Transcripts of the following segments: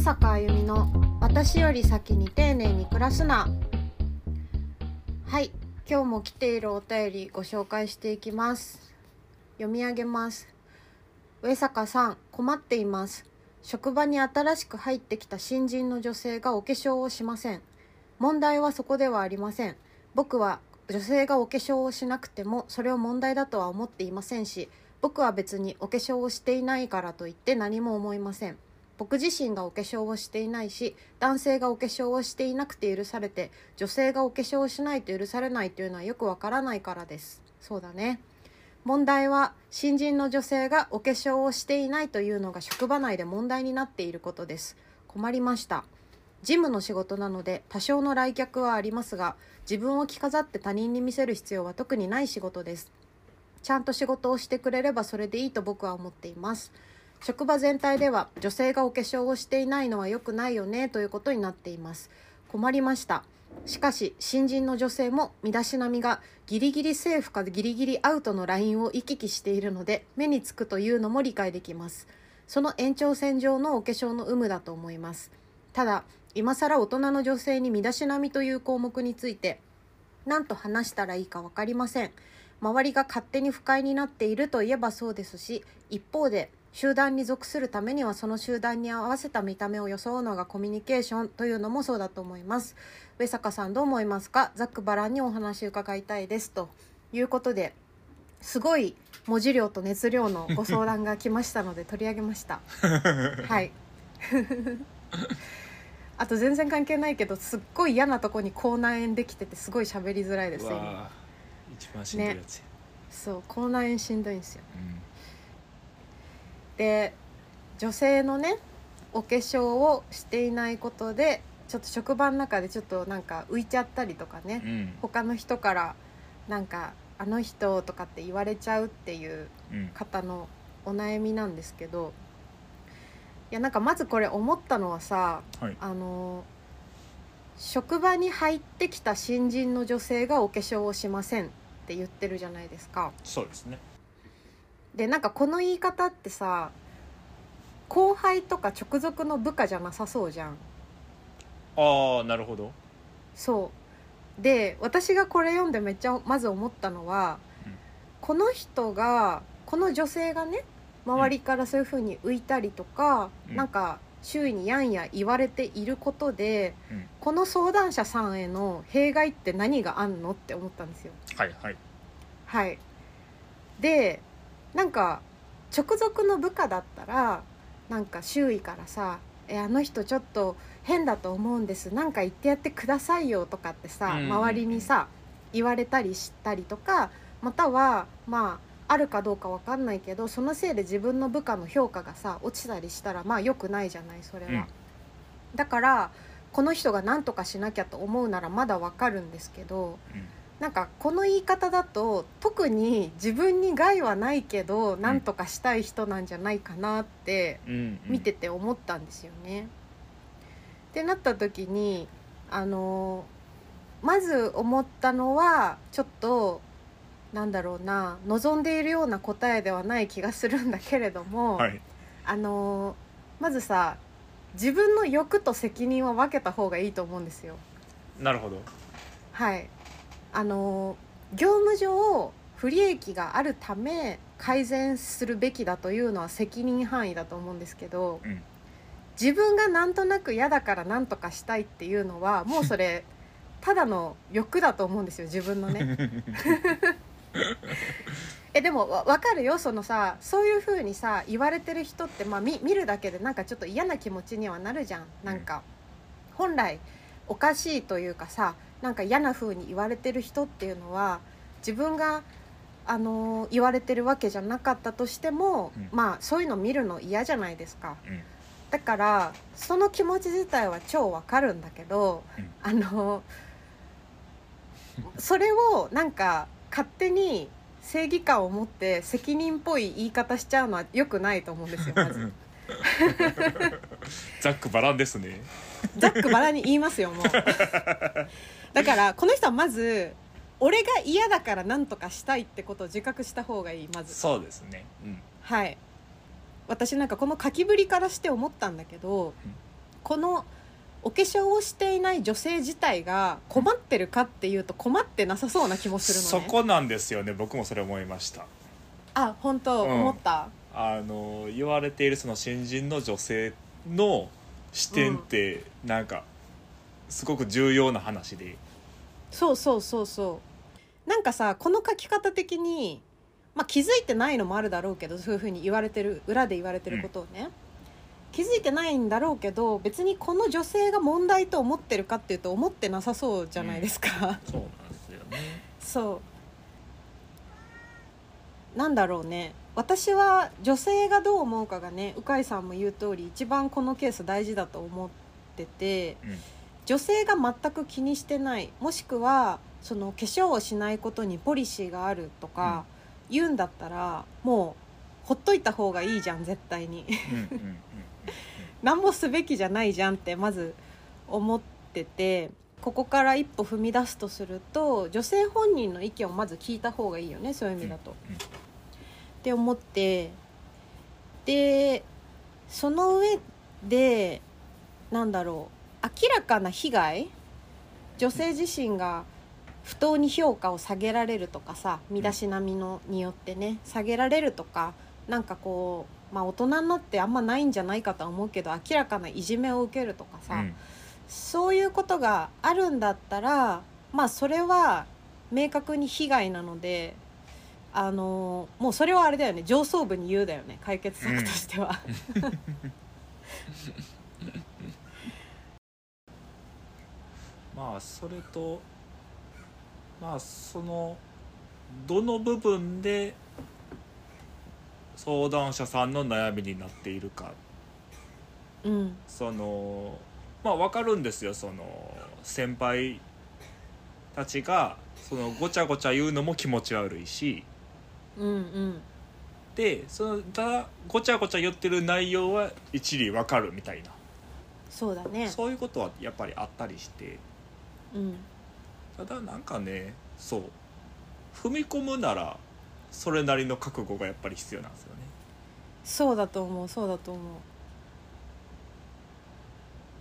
坂あゆみの私より先に丁寧に暮らすな。はい今日も来ているお便りご紹介していきます。読み上げます。上坂さん困っています。職場に新しく入ってきた新人の女性がお化粧をしません。問題はそこではありません。僕は女性がお化粧をしなくてもそれを問題だとは思っていませんし僕は別にお化粧をしていないからといって何も思いません。僕自身がお化粧をしていないし男性がお化粧をしていなくて許されて女性がお化粧をしないと許されないというのはよくわからないからです。そうだね。問題は新人の女性がお化粧をしていないというのが職場内で問題になっていることです。困りました。事務の仕事なので多少の来客はありますが自分を着飾って他人に見せる必要は特にない仕事です。ちゃんと仕事をしてくれればそれでいいと僕は思っています。職場全体では女性がお化粧をしていないのは良くないよねということになっています。困りました。しかし新人の女性も身だしなみがギリギリセーフかギリギリアウトのラインを行き来しているので目につくというのも理解できます。その延長線上のお化粧の有無だと思います。ただ今更大人の女性に身だしなみという項目について何と話したらいいか分かりません。周りが勝手に不快になっているといえばそうですし一方で集団に属するためにはその集団に合わせた見た目を装うのがコミュニケーションというのもそうだと思います。上坂さんどう思いますか？ざっくばらんにお話伺いたいですと。いうことですごい文字量と熱量のご相談が来ましたので取り上げました。はい。あと全然関係ないけどすっごい嫌なとこに口内炎できててすごい喋りづらいです今。一番しんどいやつや、そう口内炎しんどいんですよ。うんで女性のねお化粧をしていないことでちょっと職場の中でちょっとなんか浮いちゃったりとかね、うん。他の人からなんか「あの人」とかって言われちゃうっていううん。方のお悩みなんですけどいやなんかまずこれ思ったのはさはい。あの職場に入ってきた新人の女性がお化粧をしませんって言ってるじゃないですか。そうですねでなんかこの言い方ってさ後輩とか直属の部下じゃなさそうじゃん。ああなるほど。そう。で私がこれ読んでめっちゃまず思ったのは、うん。この人がこの女性がね周りからそういう風に浮いたりとか、うん。なんか周囲にやんや言われていることでうん。この相談者さんへの弊害って何があんのって思ったんですよ。はいはい。はい。でなんか直属の部下だったらなんか周囲からさ「えあの人ちょっと変だと思うんです。なんか言ってやってくださいよ」とかってさうん周りにさ言われたりしたりとかまたはまああるかどうかわかんないけどそのせいで自分の部下の評価がさ落ちたりしたらまあ良くないじゃないそれは。うん。だからこの人が何とかしなきゃと思うならまだわかるんですけどうんなんかこの言い方だと特に自分に害はないけど何とかしたい人なんじゃないかなって見てて思ったんですよね。ってなった時にあのまず思ったのはちょっとなんだろうな望んでいるような答えではない気がするんだけれども、はい。あのまずさ自分の欲と責任は分けた方がいいと思うんですよ。なるほど。はい、あの業務上不利益があるため改善するべきだというのは責任範囲だと思うんですけどうん。自分がなんとなく嫌だから何とかしたいっていうのは もうそれただの欲だと思うんですよ自分のね。えでもわ分かるよ？そのさそういう風にさ言われてる人って、まあ、見見るだけでなんかちょっと嫌な気持ちにはなるじゃん。なんか、本来おかしいというかさなんか嫌な風に言われてる人っていうのは自分が、あのー言われてるわけじゃなかったとしても、うん。まあそういうの見るの嫌じゃないですか。うん。だからその気持ち自体は超わかるんだけど、うん。あのそれをなんか勝手に正義感を持って責任っぽい言い方しちゃうのは良くないと思うんですよまず。ざっくばらんですね。ざっくばらんに言いますよもう だからこの人はまず俺が嫌だから何とかしたいってことを自覚した方がいいまず。そうですね。うん。はい。私なんかこの書きぶりからして思ったんだけど、うん。このお化粧をしていない女性自体が困ってるかっていうと困ってなさそうな気もするのね。そこなんですよね。僕もそれ思いました。あ本当、うん。思った？あの言われているその新人の女性の視点ってなんかすごく重要な話で、そうそうそうそう。なんかさこの書き方的に、まあ、気づいてないのもあるだろうけどそういうふうに言われてる裏で言われてることをね、気づいてないんだろうけど別にこの女性が問題と思ってるかっていうと思ってなさそうじゃないですか、そうなんですよね。そう。なんだろうね。私は女性がどう思うかがね鵜飼さんも言う通り一番このケース大事だと思ってて。うん女性が全く気にしてないもしくはその化粧をしないことにポリシーがあるとか言うんだったら、もうほっといた方がいいじゃん絶対に。何もすべきじゃないじゃんってまず思っててここから一歩踏み出すとすると女性本人の意見をまず聞いた方がいいよねそういう意味だと。って思ってでその上でなんだろう明らかな被害女性自身が不当に評価を下げられるとかさ身だしなみのによってね下げられるとかなんかこうまあ大人になってあんまないんじゃないかとは思うけど明らかないじめを受けるとかさ、うん。そういうことがあるんだったらまあそれは明確に被害なのであのもうそれはあれだよね上層部に言うだよね解決策としては。まあそれとまあそのどの部分で相談者さんの悩みになっているか。うん。そのまあ分かるんですよ。その先輩たちがそのごちゃごちゃ言うのも気持ち悪いし。うんうん。でそのただごちゃごちゃ言ってる内容は一理分かるみたいな、そうだね。そういうことはやっぱりあったりしてうん。ただなんかねそう。踏み込むならそれなりの覚悟がやっぱり必要なんですよね。そうだと思うそうだと思う、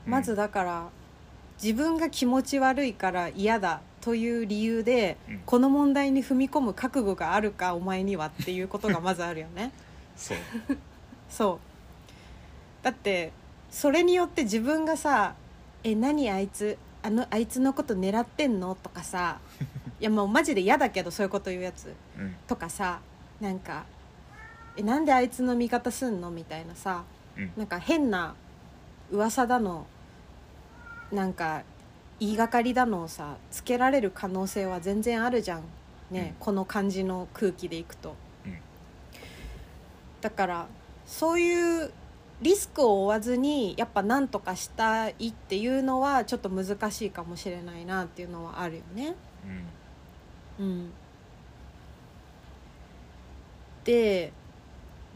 うん。まずだから自分が気持ち悪いから嫌だという理由で、うん。この問題に踏み込む覚悟があるかお前にはっていうことがまずあるよね。そう。そう。だってそれによって自分がさ「え何あいつ？あのあいつのこと狙ってんの?」とかさ。いやもうマジで嫌だけどそういうこと言うやつ。うん。とかさ。なんか「えなんであいつの味方すんの?」みたいなさ。うん。なんか変な噂だの。なんか言いがかりだのをさつけられる可能性は全然あるじゃん。ね、この感じの空気でいくと、うん。だからそういうリスクを負わずにやっぱ何とかしたいっていうのはちょっと難しいかもしれないなっていうのはあるよね。うん。うん、で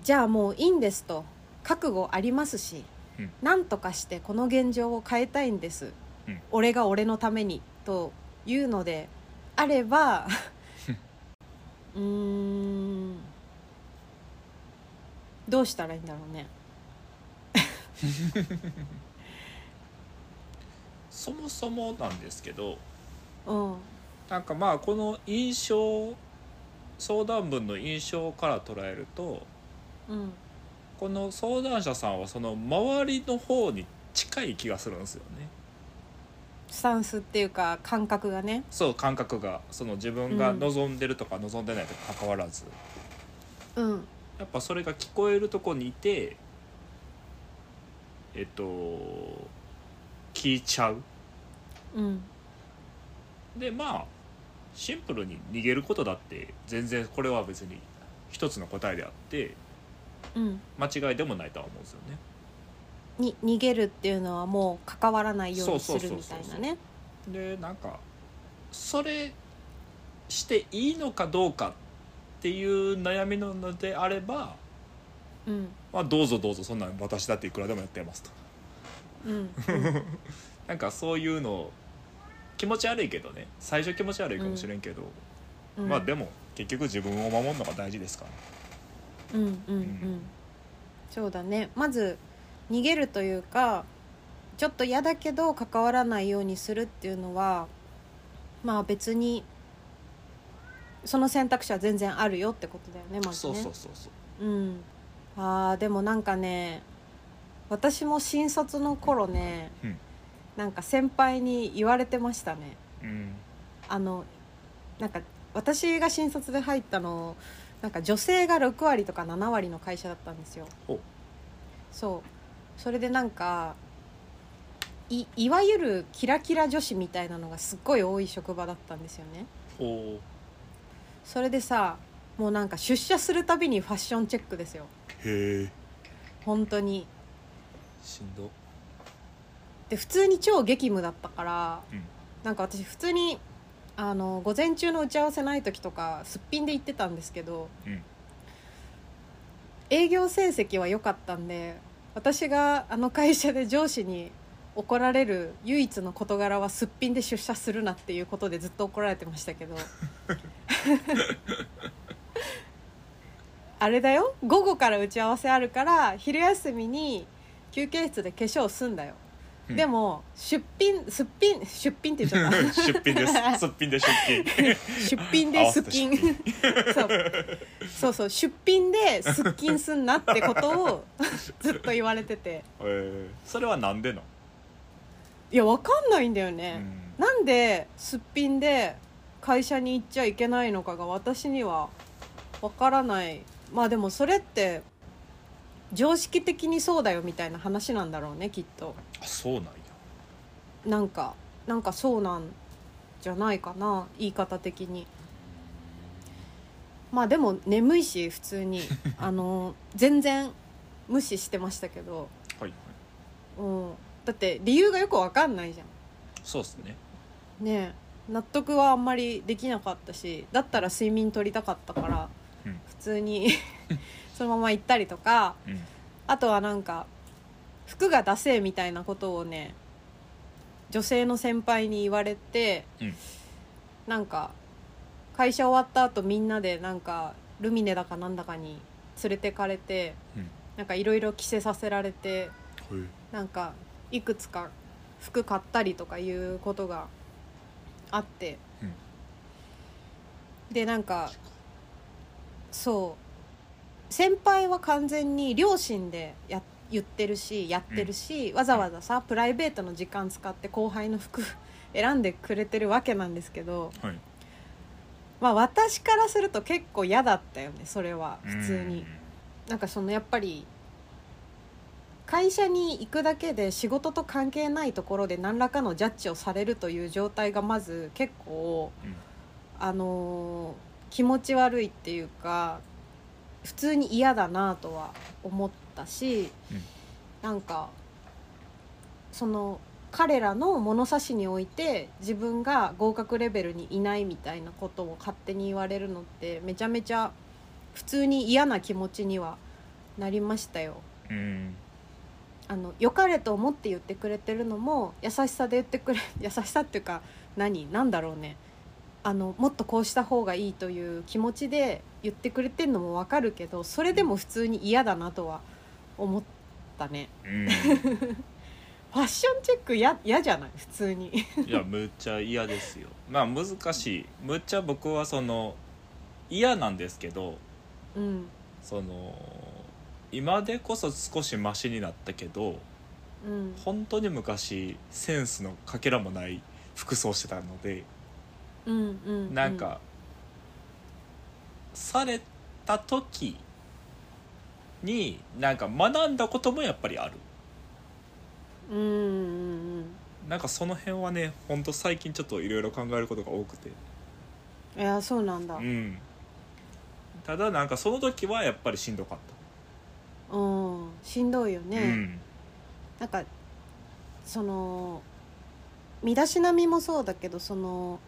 じゃあもういいんですと。覚悟ありますし、うん。何とかしてこの現状を変えたいんです、うん。俺が俺のためにというのであれば うーん。どうしたらいいんだろうね。そもそもなんですけどうん。なんかまあこの印象相談文の印象から捉えるとうん。この相談者さんはその周りの方に近い気がするんですよね。スタンスっていうか感覚がね。そう感覚が。その自分が望んでるとか望んでないとか関わらず、うん。やっぱそれが聞こえるとこにいてえっと聞いちゃう。うん。でまあシンプルに逃げることだって全然これは別に一つの答えであってうん。間違いでもないとは思うんですよね。に逃げるっていうのはもう関わらないようにするみたいなね。でなんかそれしていいのかどうかっていう悩みなのであれば、うん。まあ、どうぞどうぞそんなん私だっていくらでもやってますと。うん。なんかそういうの気持ち悪いけどね。最初気持ち悪いかもしれんけど、うん。まあでも結局自分を守るのが大事ですから。うんうんうん。そうだね。まず逃げるというかちょっと嫌だけど関わらないようにするっていうのはまあ別にその選択肢は全然あるよってことだよねまずそうねそうそうそう。うんあーでもなんかね私も新卒の頃ね、うん。なんか先輩に言われてましたね。うん。あのなんか私が新卒で入ったのなんか女性が6割とか7割の会社だったんですよ。ほうそう。それでなんかいいわゆるキラキラ女子みたいなのがすっごい多い職場だったんですよね。それでさもうなんか出社するたびにファッションチェックですよ。へえ。本当に。しんど。で普通に超激務だったから、うん。なんか私普通にあの午前中の打ち合わせない時とかすっぴんで行ってたんですけどうん。営業成績は良かったんで私があの会社で上司に怒られる唯一の事柄はすっぴんで出社するなっていうことでずっと怒られてましたけど あれだよ。午後から打ち合わせあるから昼休みに休憩室で化粧すんだよ、うん。でも出品すっぴん出品って言っちゃった。出品です。すっぴんで出勤出品ですっきん。そう。そうそう。出品ですっきんすんなってことをずっと言われてて。えー、それはなんでの、いやわかんないんだようね、ん、なんですっぴんで会社に行っちゃいけないのかが私にはわからないまあでもそれって常識的にそうだよみたいな話なんだろうねきっと。あそうなんや。なんかなんかそうなんじゃないかな言い方的に。まあでも眠いし普通に。あの全然無視してましたけど、はいはい。うん、だって理由がよくわかんないじゃん。そうっすね。ねえ。納得はあんまりできなかったしだったら睡眠取りたかったから通に そのまま行ったりとかうん。あとはなんか服がダセえみたいなことをね女性の先輩に言われて、うん。なんか会社終わった後みんなでなんかルミネだかなんだかに連れてかれてうん。なんかいろいろ着せさせられてはい。なんかいくつか服買ったりとかいうことがあって、でなんかそう。先輩は完全に両親でや言ってるしやってるし、わざわざさプライベートの時間使って後輩の服選んでくれてるわけなんですけどはい。まあ私からすると結構嫌だったよねそれは普通に。なんかそのやっぱり会社に行くだけで仕事と関係ないところで何らかのジャッジをされるという状態がまず結構、うん。あのー気持ち悪いっていうか普通に嫌だなとは思ったし、うん。なんかその彼らの物差しにおいて自分が合格レベルにいないみたいなことを勝手に言われるのってめちゃめちゃ普通に嫌な気持ちにはなりましたよ。うん。うんあの良かれと思って言ってくれてるのも優しさで言ってくれ 優しさっていうか何？なんだろうねあのもっとこうした方がいいという気持ちで言ってくれてるのもわかるけどそれでも普通に嫌だなとは思ったね。うん。ファッションチェック嫌嫌じゃない？普通に。いやむっちゃ嫌ですよ。まあ難しい。むっちゃ僕はその嫌なんですけどうん。その今でこそ少しマシになったけどうん。本当に昔センスのかけらもない服装してたのでうんうんなんか、された時になんか学んだこともやっぱりある。うんうんうんなんかその辺はねほんと最近ちょっといろいろ考えることが多くて。うんいやそうなんだ。うん。ただなんかその時はやっぱりしんどかっうんしんどいよた、ね、うん。なんかその身だしなみもそうだけどその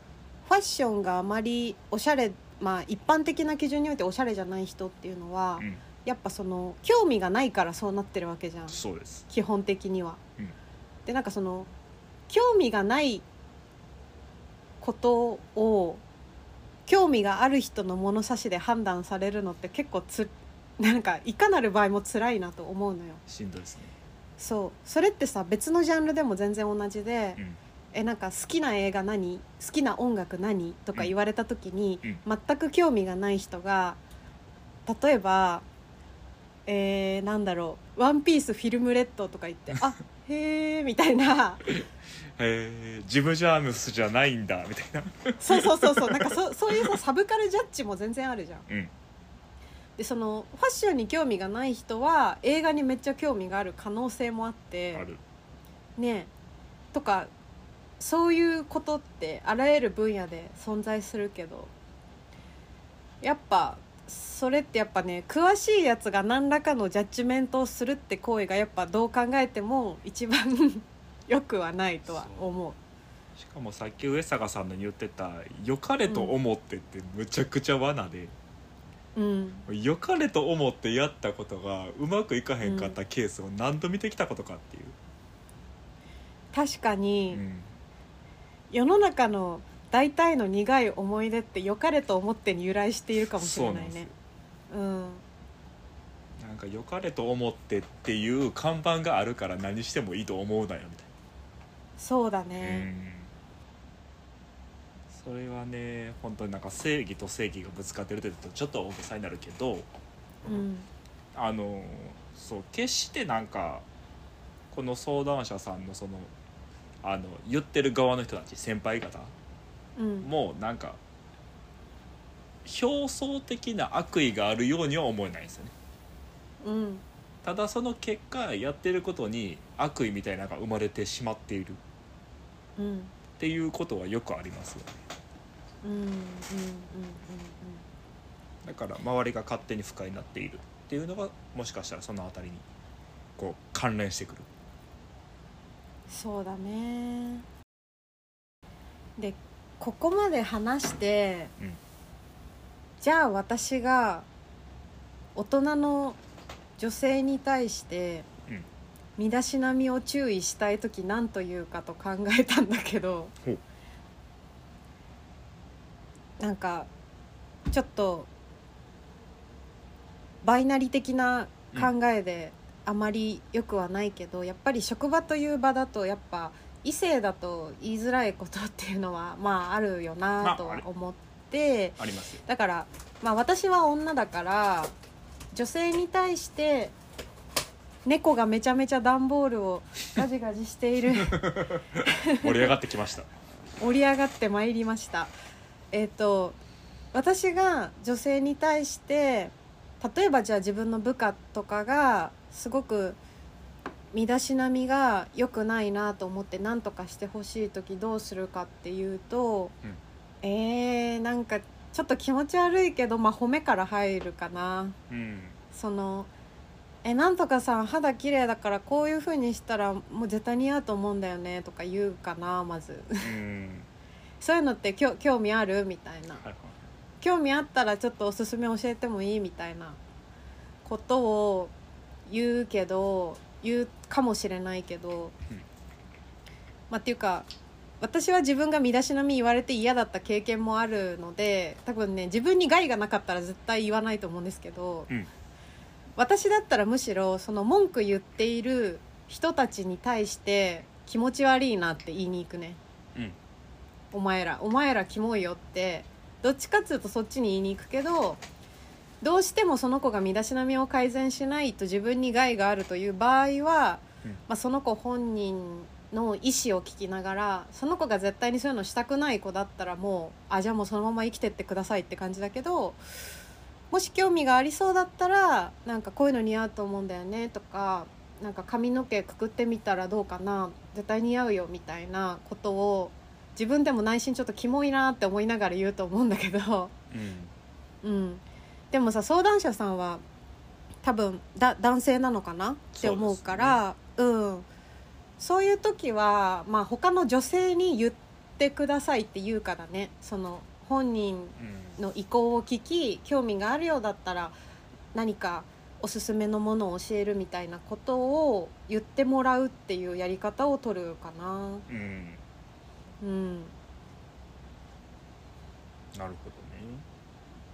ファッションがあまりおしゃれまあ一般的な基準においておしゃれじゃない人っていうのは、うん。やっぱその興味がないからそうなってるわけじゃん。そうです。基本的には。うん。でなんかその興味がないことを興味がある人の物差しで判断されるのって結構つなんかいかなる場合も辛いなと思うのよ。しんどいですね。そう。それってさ別のジャンルでも全然同じで、うんえなんか好きな映画何？好きな音楽何？とか言われた時に、うん。全く興味がない人が例えばえー、なんだろう「ワンピースフィルムレッド」とか言って「あへえ」みたいな。えー、ジム・ジャームスじゃないんだみたいな。そうそうそうそう。なんかそそういうさサブカルジャッジも全然あるじゃん。うん。でそのファッションに興味がない人は映画にめっちゃ興味がある可能性もあってある。ねとかそういうことってあらゆる分野で存在するけどやっぱそれってやっぱね詳しいやつが何らかのジャッジメントをするって行為がやっぱどう考えても一番 良くはないとは思う。しかもさっき上坂さんの言ってた「良かれと思って」ってむちゃくちゃ罠で、うん、良かれと思ってやったことがうまくいかへんかったケースを何度見てきたことかっていう、確かうにん世の中の大体の苦い思い出って良かれと思ってに由来しているかもしれなんいね。うんなんか良かれと思ってっていう看板があるから何してもいいと思うなよみたいそうだな、ね、うん。それはね本当になんか正義と正義がぶつかってるってとちょっと大げさになるけどうん。あのそう決してなんかこの相談者さんのそのあの言ってる側の人たち先輩方うん。もなんか表層的な悪意があるようには思えないんですよね。うん。ただその結果やってることに悪意みたいなのが生まれてしまっている。っうん。ていうことはよくありますよね。うんうんうんうんだから周りが勝手に不快になっているっていうのがもしかしたらその辺りにこう関連してくるそうだね。でここまで話して、うん。じゃあ私が大人の女性に対してうん。身だしなみを注意したい時何と言うかと考えたんだけどほう。なんかちょっとバイナリ的な考えであまり良くはないけど、やっぱり職場という場だとやっぱ異性だと言いづらいことっていうのはまああるよなとは思って、ますよ。だからまあ私は女だから女性に対して猫がめちゃめちゃ段ボールをガジガジしている。盛り上がってきました。盛り上がってまいりました。えっ、と私が女性に対して例えばじゃあ自分の部下とかがすごく身だしなみが良くないなと思って何とかしてほしい時どうするかっていうと、うん。えー、なんかちょっと気持ち悪いけどまあ褒めから入るかな。うん。そのえなんとかさん肌綺麗だからこういう風にしたらもう絶対似合うと思うんだよねとか言うかなまず。うん。そういうのってきょ興味あるみたいな。興味あったらちょっとおすすめ教えてもいいみたいなことを言うけど言うかもしれないけど、うん。まあっていうか私は自分が身だしなみ言われて嫌だった経験もあるので多分ね自分に害がなかったら絶対言わないと思うんですけど、うん。私だったらむしろその文句言っている人たちに対して気持ち悪いなって言いに行くね。うん。お前ら。お前らキモいよって。どっちかっつうとそっちに言いに行くけどどうしてもその子が身だしなみを改善しないと自分に害があるという場合は、うん。まあ、その子本人の意思を聞きながらその子が絶対にそういうのしたくない子だったらもうあじゃあもうそのまま生きてってくださいって感じだけどもし興味がありそうだったらなんかこういうの似合うと思うんだよねとかなんか髪の毛くくってみたらどうかな絶対似合うよみたいなことを自分でも内心ちょっとキモいなって思いながら言うと思うんだけど、うん。うん、でもさ相談者さんは多分だ男性なのかな？って思うからうん、そういう時は、まあ、他の女性に言ってくださいって言うからね。その本人うん。の意向を聞き興味があるようだったら何かおすすめのものを教えるみたいなことを言ってもらうっていうやり方を取るかな。うん。うん、なるほどね。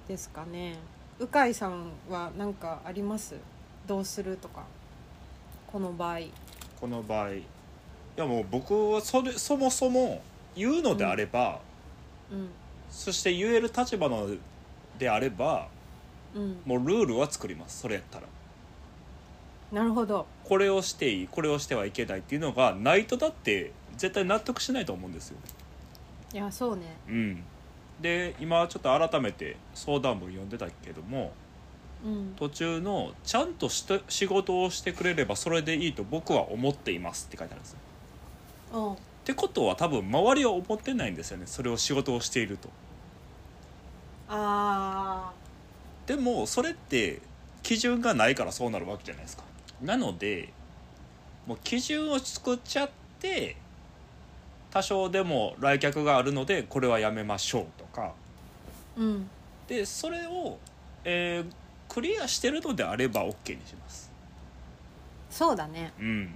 ですかね。鵜飼さんは何かあります？どうするとか。この場合。この場合。いやもう僕はそれそもそも言うのであれば、うん。そして言える立場のであればうん。もうルールは作ります。それやったら。なるほど。これをしていいこれをしてはいけないっていうのがないとだって絶対納得しないと思うんですよ。いやそうね。うんで今ちょっと改めて相談文読んでたけどもうん。途中の「ちゃんとして仕事をしてくれればそれでいいと僕は思っています」って書いてあるんですよ。うん。ってことは多分周りは思ってないんですよね。それを仕事をしていると。あでもそれって基準がないからそうなるわけじゃないですか。なのでもう基準を作っちゃって多少でも来客があるのでこれはやめましょううん。でそれを、えークリアしてるのであれば OK にします。そうだね。うん。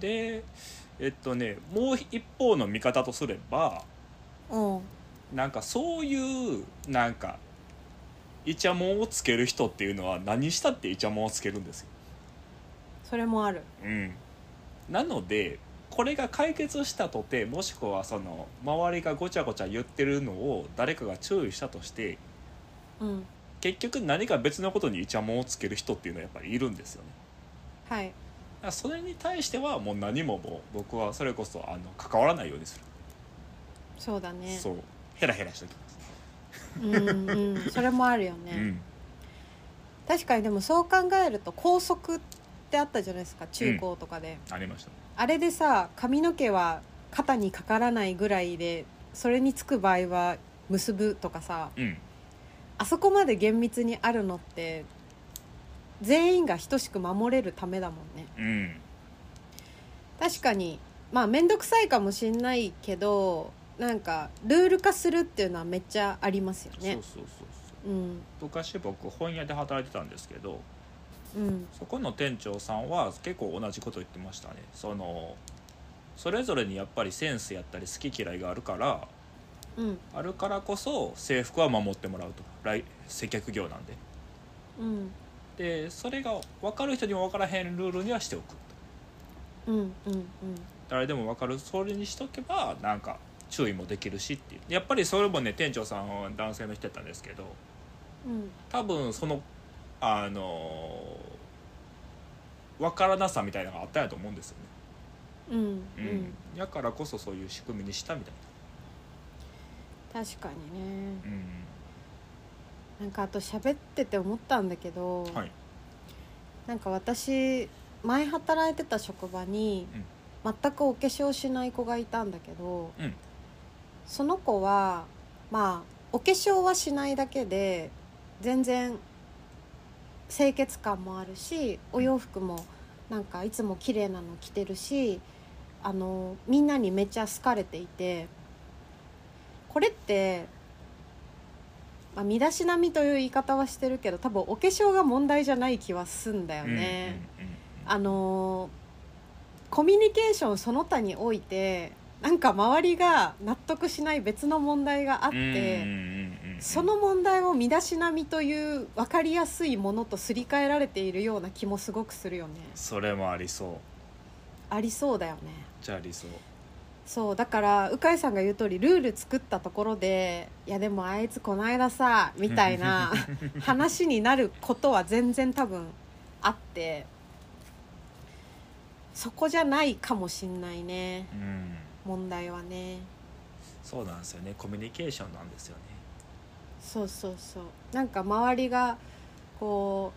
でえっとねもう一方の見方とすればうん。なんかそういうなんかイチャモンをつける人っていうのは何したってイチャモンをつけるんですよ。それもある。うん、なのでこれが解決したとてもしくはその周りがごちゃごちゃ言ってるのを誰かが注意したとしてうん。結局何か別のことにイチャモンをつける人っていうのはやっぱりいるんですよね。はい。それに対してはもう何ももう僕はそれこそあの関わらないようにする、そうだね。そう。ヘラヘラしておきます、うんうんそれもあるよね、うん。確かにでもそう考えると校則ってあったじゃないですか中高とかで、ありました。あれでさ髪の毛は肩にかからないぐらいでそれにつく場合は結ぶとかさうん。あそこまで厳密にあるのって全員が等しく守れるためだもんね。うん。確かにまあ面倒くさいかもしんないけどなんかルール化するっていうのはめっちゃありますよね。そうそうそうそう。うん。昔僕本屋で働いてたんですけどうん。そこの店長さんは結構同じこと言ってましたね。そのそれぞれにやっぱりセンスやったり好き嫌いがあるからうん。あるからこそ制服は守ってもらうと。来接客業なんで。うん。でそれが分かる人にも分からへんルールにはしておく。とうんうんうん。誰でも分かるそれにしとけばなんか注意もできるしっていう。やっぱりそれもね店長さんは男性の人やったんですけどうん。多分そのあの分からなさみたいなのがあったんやと思うんですよね。うんううん。ん、やからこそそういう仕組みにしたみたい確かにね。ななんかあと喋ってて思ったんだけど、うんはい。なんか私前働いてた職場に全くお化粧しない子がいたんだけど、うん。その子はまあお化粧はしないだけで全然清潔感もあるしお洋服もなんかいつも綺麗なの着てるしあのみんなにめっちゃ好かれていてこれって、まあ、身だしなみという言い方はしてるけど多分お化粧が問題じゃない気はすんだよね。あのコミュニケーションその他においてなんか周りが納得しない別の問題があって、その問題を身だしなみという分かりやすいものとすり替えられているような気もすごくするよね。それもありそう。ありそうだよね。じゃあありそうそうだから鵜飼さんが言う通りルール作ったところで「いやでもあいつこの間さ」みたいな 話になることは全然多分あってそこじゃないかもしんないね。うん。問題はね。そうなんですよね。コミュニケーションなんですよねそうそうそうなんか周りがこ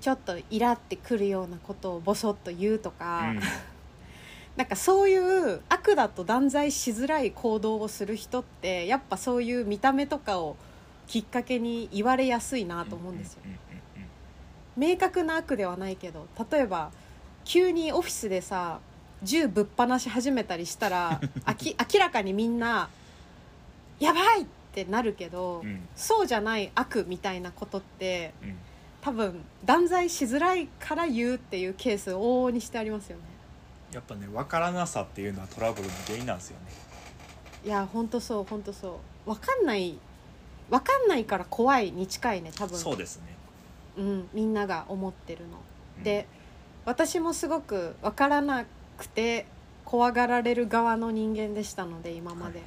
うちょっとイラってくるようなことをボソッと言うとか、なんかそういう悪だと断罪しづらい行動をする人ってやっぱそういう見た目とかをきっかけに言われやすいなと思うんですよ。うんうん明確な悪ではないけど例えば急にオフィスでさ銃ぶっ放し始めたりしたら 明らかにみんな「やばい!」ってなるけど、うん。うんそうじゃない悪みたいなことってうん。多分断罪しづらいから言うっていうケース往々にしてありますよね。やっぱね分からなさっていうのはトラブルの原因なんですよね。いや本当そう本当そう。分かんない分かんないから怖いに近いね多分。そうですね、うん、みんなが思ってるの。うん。で私もすごく分からなくて怖がられる側の人間でしたので今まで、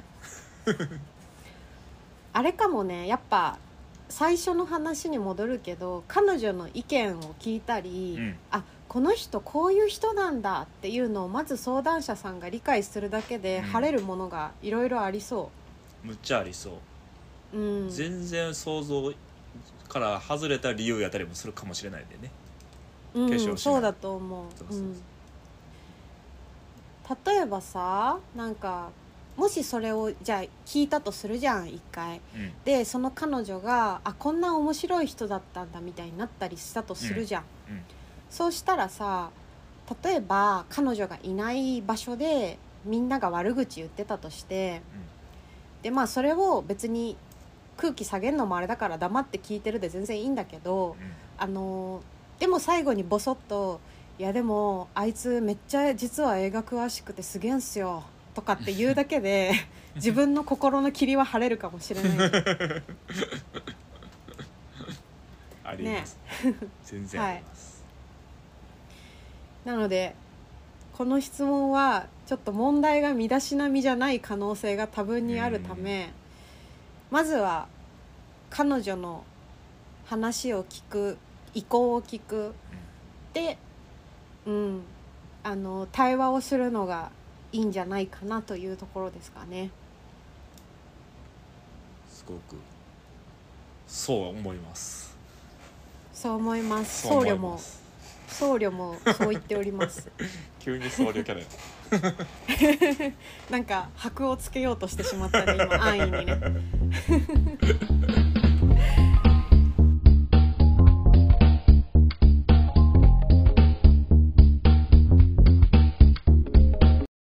あれかもねやっぱ最初の話に戻るけど彼女の意見を聞いたり、うん。あこの人こういう人なんだっていうのをまず相談者さんが理解するだけでうん。晴れるものがいろいろありそむっちゃありそう、う、うん、全然想像から外れた理由やったりもするかもしれないんでね。うん化粧そうだと思う。例えばさなんかもしそれをじゃあ聞いたとするじゃん一回。うん。でその彼女があこんな面白い人だったんだみたいになったりしたとするじゃん、うん。そうしたらさ例えば彼女がいない場所でみんなが悪口言ってたとしてでまあそれを別に空気下げるのもあれだから黙って聞いてるで全然いいんだけどうん。あのでも最後にボソッと「いやでもあいつめっちゃ実は映画詳しくてすげえんすよ」とかって言うだけで 自分の心の霧は晴れるかもしれない。あります、全然あります、なのでこの質問はちょっと問題が身だしなみじゃない可能性が多分にあるためまずは彼女の話を聞く意向を聞くで、うん、あの対話をするのがいいんじゃないかなというところですかね。すごくそう思います。そう思います。僧侶も僧侶もそう言っております。急に僧侶キャラや。なんか箔をつけようとしてしまったね今安易にね